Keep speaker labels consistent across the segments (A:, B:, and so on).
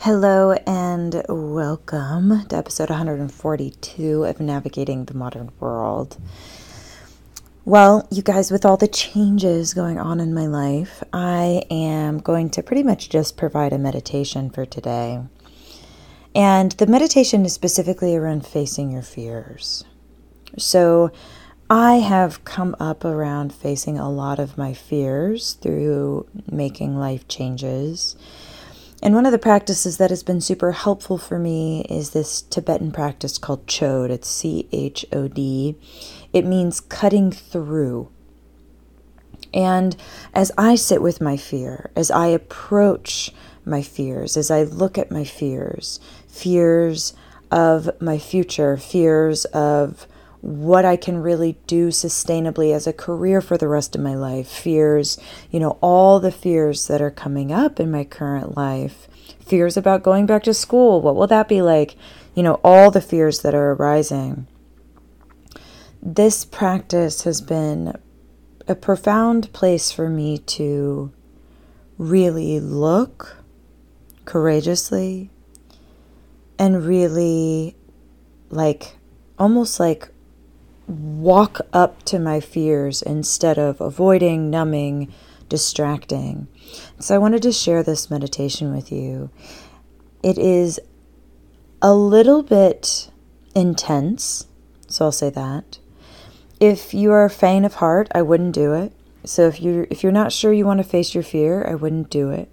A: Hello and welcome to episode 142 of Navigating the Modern World. Well, you guys, with all the changes going on in my life, I am going to pretty much just provide a meditation for today. And the meditation is specifically around facing your fears. So, I have come up around facing a lot of my fears through making life changes and one of the practices that has been super helpful for me is this Tibetan practice called Chod. It's C H O D. It means cutting through. And as I sit with my fear, as I approach my fears, as I look at my fears, fears of my future, fears of what I can really do sustainably as a career for the rest of my life, fears, you know, all the fears that are coming up in my current life, fears about going back to school, what will that be like? You know, all the fears that are arising. This practice has been a profound place for me to really look courageously and really like almost like walk up to my fears instead of avoiding, numbing, distracting. So I wanted to share this meditation with you. It is a little bit intense, so I'll say that. If you are faint of heart, I wouldn't do it. So if you if you're not sure you want to face your fear, I wouldn't do it.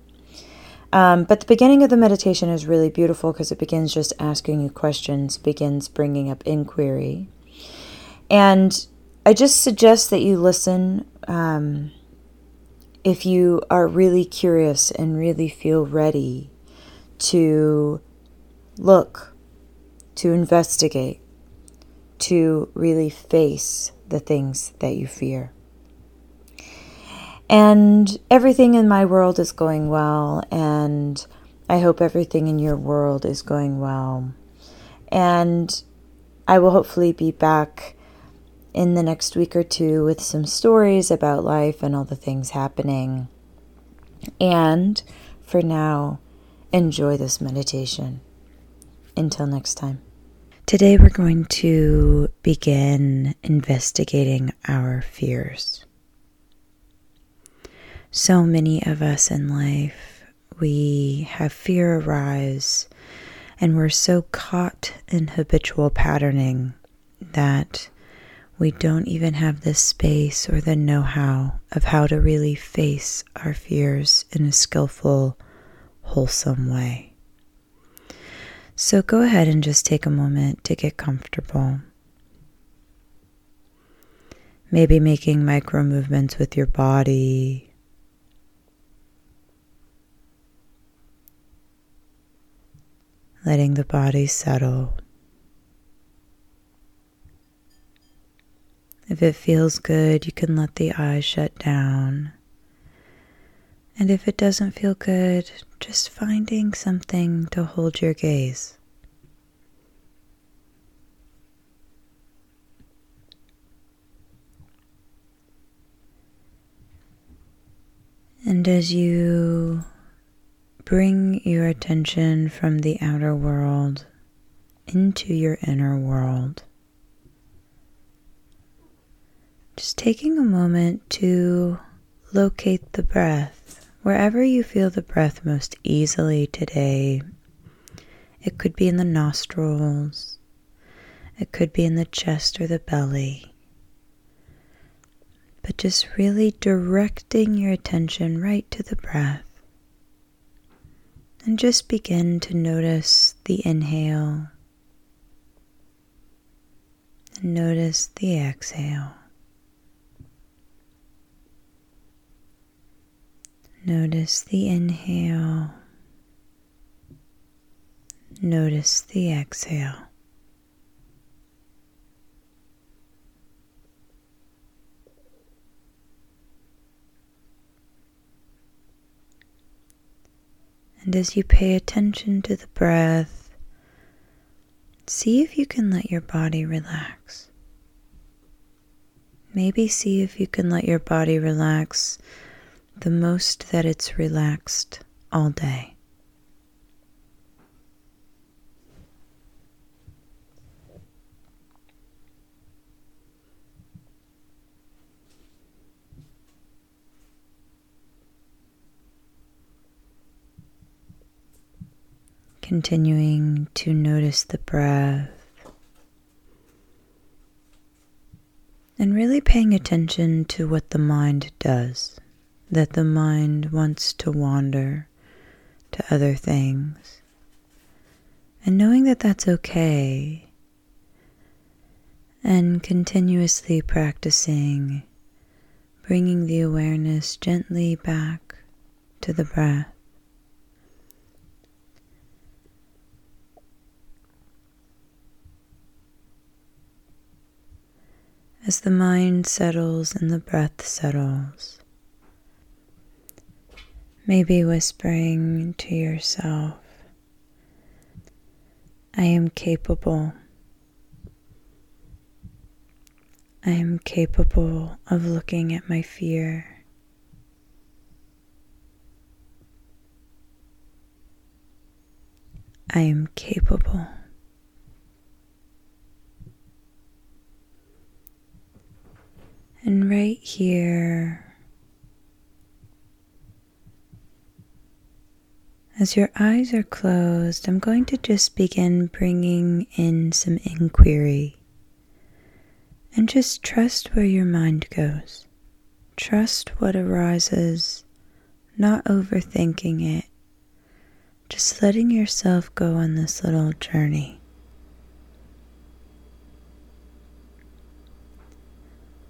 A: Um, but the beginning of the meditation is really beautiful because it begins just asking you questions, begins bringing up inquiry. And I just suggest that you listen um, if you are really curious and really feel ready to look, to investigate, to really face the things that you fear. And everything in my world is going well, and I hope everything in your world is going well. And I will hopefully be back in the next week or two with some stories about life and all the things happening. And for now, enjoy this meditation. Until next time. Today, we're going to begin investigating our fears. So many of us in life, we have fear arise, and we're so caught in habitual patterning that we don't even have the space or the know how of how to really face our fears in a skillful, wholesome way. So go ahead and just take a moment to get comfortable. Maybe making micro movements with your body. Letting the body settle. If it feels good, you can let the eyes shut down. And if it doesn't feel good, just finding something to hold your gaze. And as you bring your attention from the outer world into your inner world, just taking a moment to locate the breath wherever you feel the breath most easily today. It could be in the nostrils, it could be in the chest or the belly. But just really directing your attention right to the breath. And just begin to notice the inhale and notice the exhale. Notice the inhale. Notice the exhale. And as you pay attention to the breath, see if you can let your body relax. Maybe see if you can let your body relax the most that it's relaxed all day. Continuing to notice the breath and really paying attention to what the mind does that the mind wants to wander to other things, and knowing that that's okay, and continuously practicing bringing the awareness gently back to the breath. as the mind settles and the breath settles. Maybe whispering to yourself, I am capable. I am capable of looking at my fear. I am capable. And right here, as your eyes are closed, I'm going to just begin bringing in some inquiry. And just trust where your mind goes. Trust what arises, not overthinking it. Just letting yourself go on this little journey.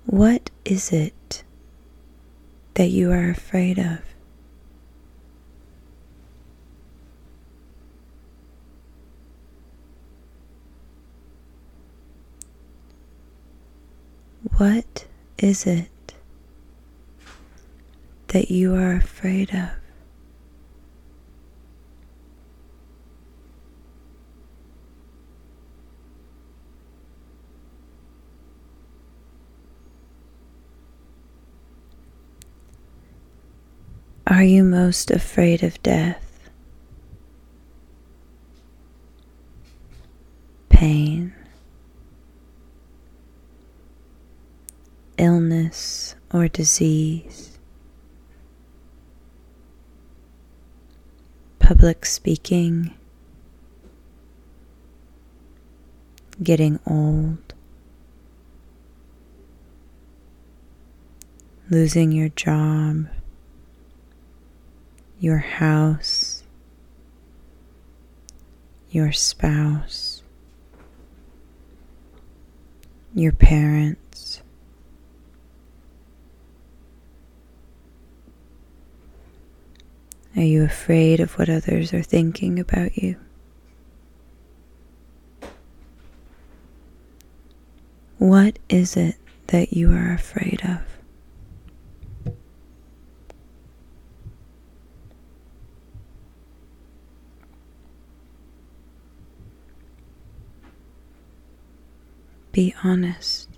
A: What is it that you are afraid of? What is it that you are afraid of? Are you most afraid of death? Or disease? Public speaking, getting old, losing your job. Your house, your spouse, your parents. Are you afraid of what others are thinking about you? What is it that you are afraid of? Be honest.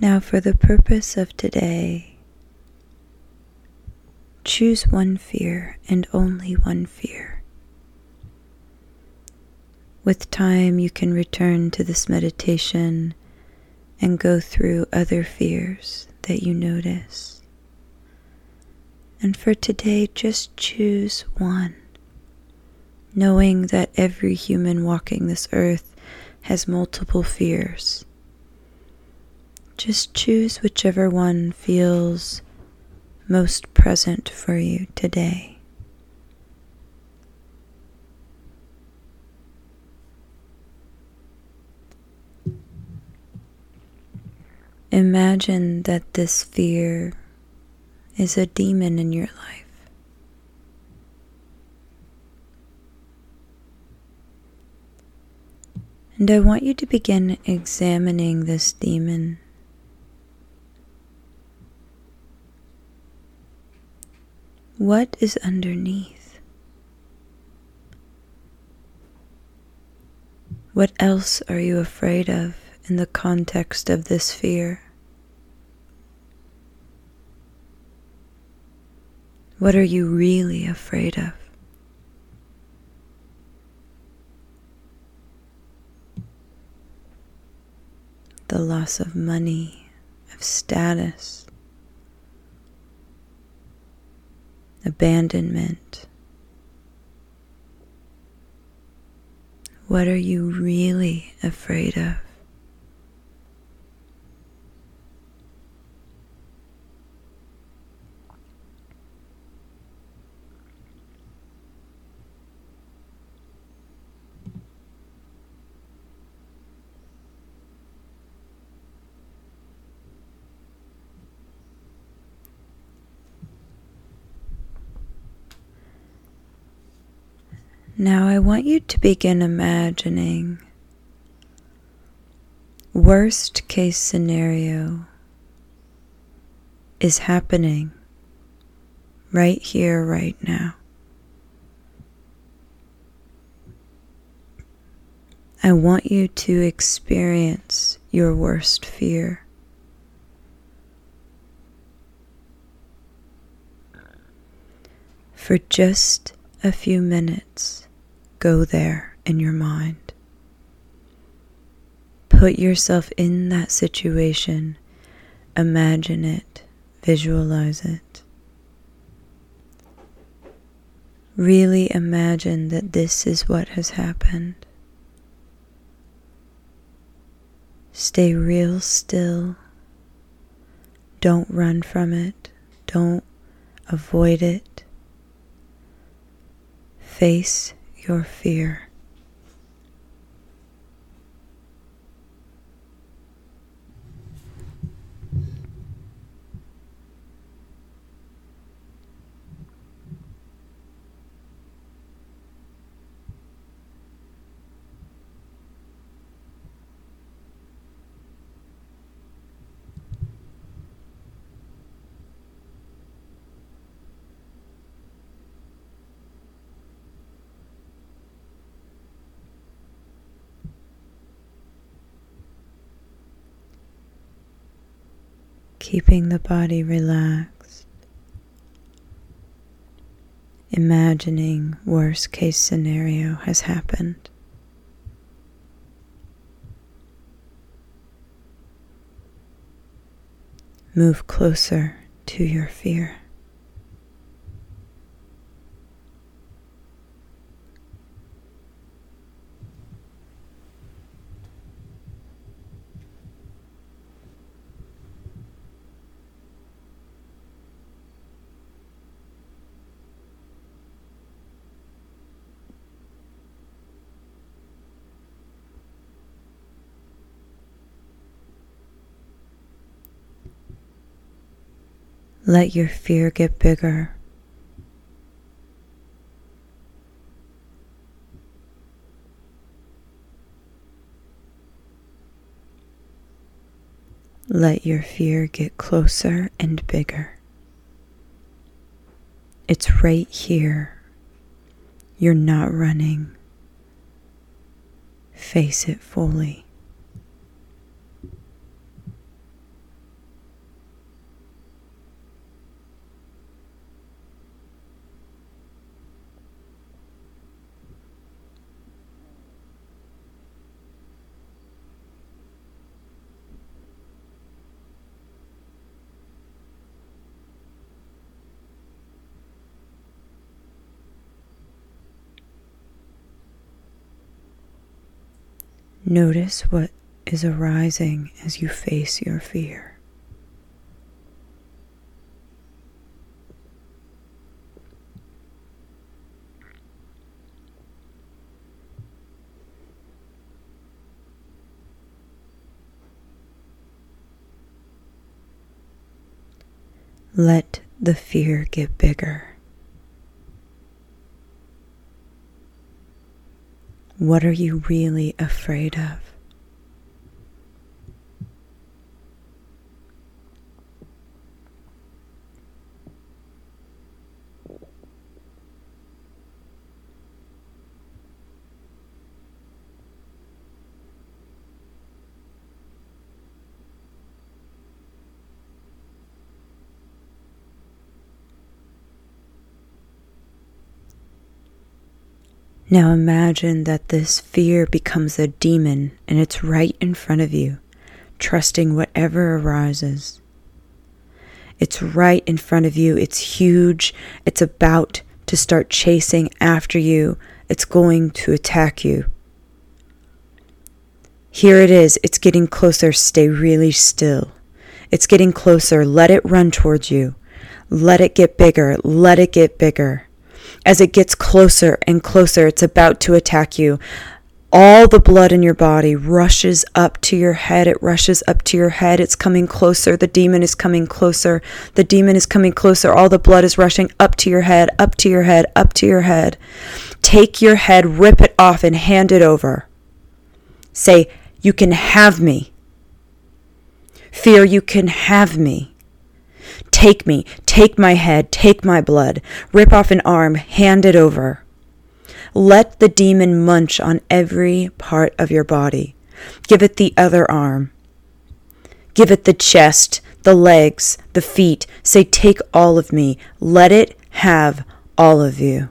A: Now, for the purpose of today, choose one fear and only one fear. With time, you can return to this meditation and go through other fears that you notice. And for today, just choose one, knowing that every human walking this earth has multiple fears just choose whichever one feels most present for you today. Imagine that this fear is a demon in your life. And I want you to begin examining this demon. What is underneath? What else are you afraid of in the context of this fear? What are you really afraid of? The loss of money, of status, abandonment. What are you really afraid of? Now I want you to begin imagining worst case scenario is happening right here, right now. I want you to experience your worst fear. For just a few minutes. Go there in your mind. Put yourself in that situation. Imagine it. Visualize it. Really imagine that this is what has happened. Stay real still. Don't run from it. Don't avoid it. Face your fear. Keeping the body relaxed, imagining worst case scenario has happened. Move closer to your fear. Let your fear get bigger. Let your fear get closer and bigger. It's right here. You're not running. Face it fully. Notice what is arising as you face your fear. Let the fear get bigger. What are you really afraid of? Now imagine that this fear becomes a demon and it's right in front of you, trusting whatever arises. It's right in front of you. It's huge. It's about to start chasing after you. It's going to attack you. Here it is. It's getting closer. Stay really still. It's getting closer. Let it run towards you. Let it get bigger. Let it get bigger. As it gets closer and closer, it's about to attack you. All the blood in your body rushes up to your head. It rushes up to your head. It's coming closer. The demon is coming closer. The demon is coming closer. All the blood is rushing up to your head, up to your head, up to your head. Take your head, rip it off, and hand it over. Say, You can have me. Fear, you can have me. Take me, take my head, take my blood, rip off an arm, hand it over. Let the demon munch on every part of your body. Give it the other arm. Give it the chest, the legs, the feet. Say, Take all of me. Let it have all of you.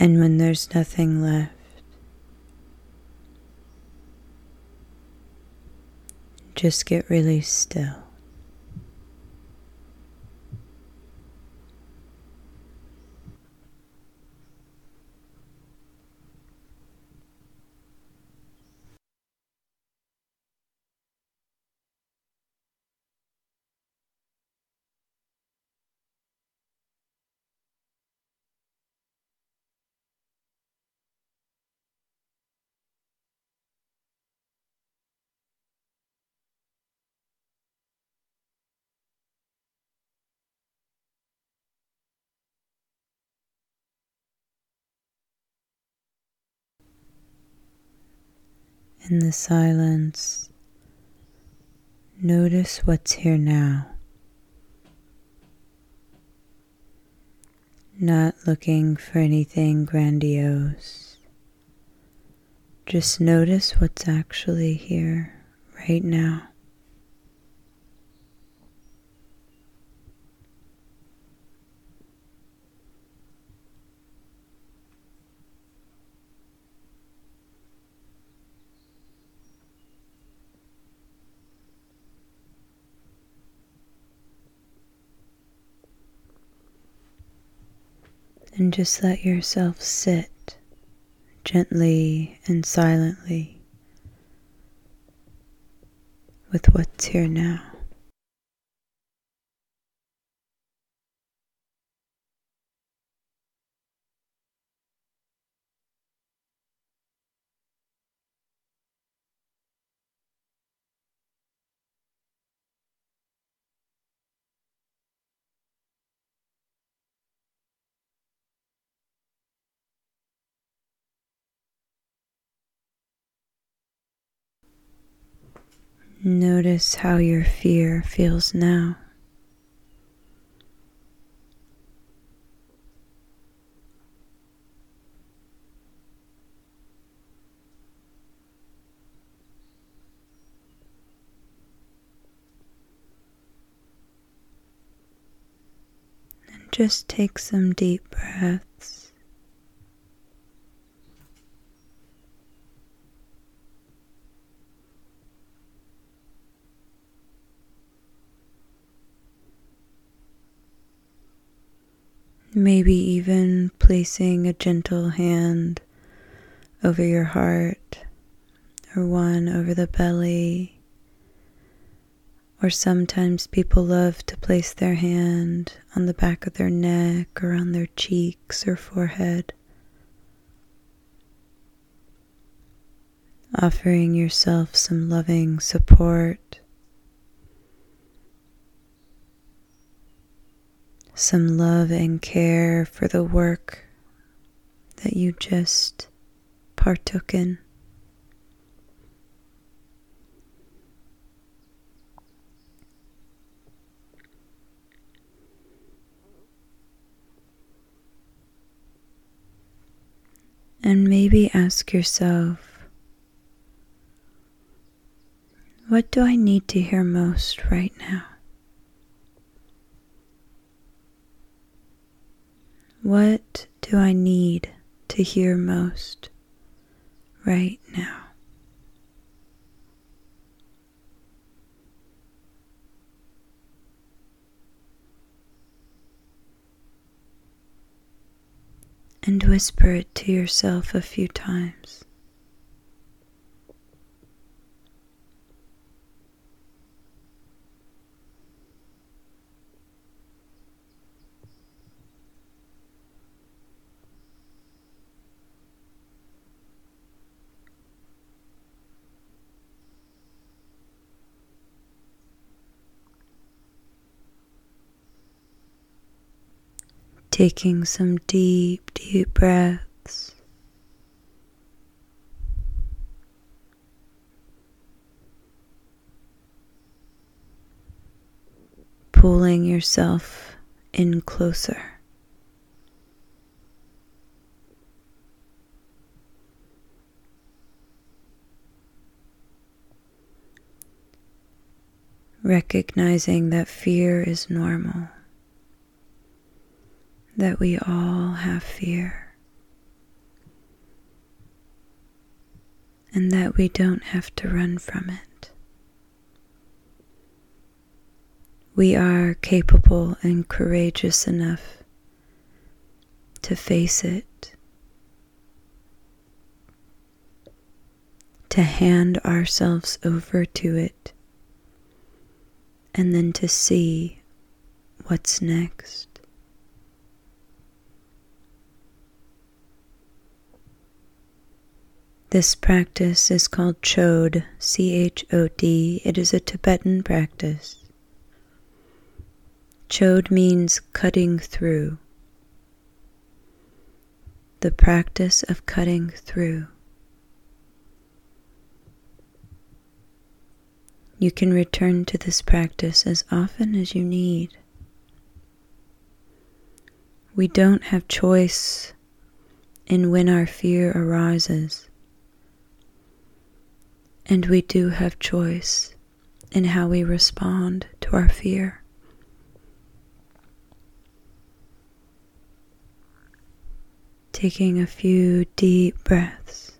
A: And when there's nothing left, just get really still. In the silence, notice what's here now. Not looking for anything grandiose. Just notice what's actually here right now. And just let yourself sit gently and silently with what's here now. Notice how your fear feels now. And just take some deep breaths. Maybe even placing a gentle hand over your heart or one over the belly. Or sometimes people love to place their hand on the back of their neck or on their cheeks or forehead, offering yourself some loving support, some love and care for the work that you just partook in. And maybe ask yourself, what do I need to hear most right now? What do I need to hear most right now? and whisper it to yourself a few times. Taking some deep, deep breaths. Pulling yourself in closer. Recognizing that fear is normal that we all have fear and that we don't have to run from it. We are capable and courageous enough to face it, to hand ourselves over to it, and then to see what's next. This practice is called Chod, C H O D. It is a Tibetan practice. Chod means cutting through, the practice of cutting through. You can return to this practice as often as you need. We don't have choice in when our fear arises. And we do have choice in how we respond to our fear. Taking a few deep breaths.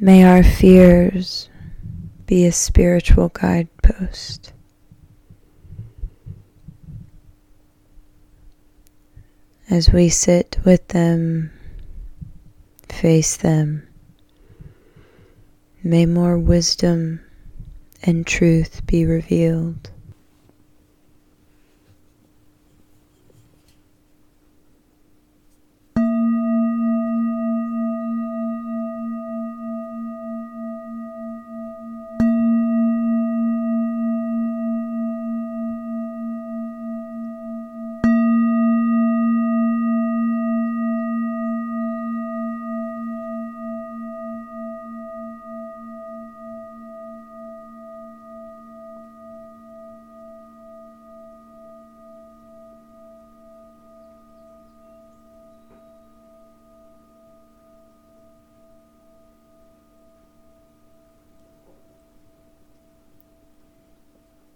A: May our fears be a spiritual guidepost. As we sit with them, face them. May more wisdom and truth be revealed.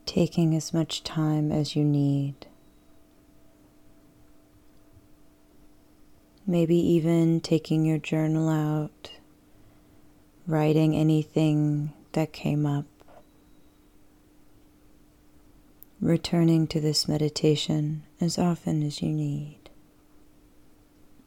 A: Taking as much time as you need. Maybe even taking your journal out, writing anything that came up. Returning to this meditation as often as you need.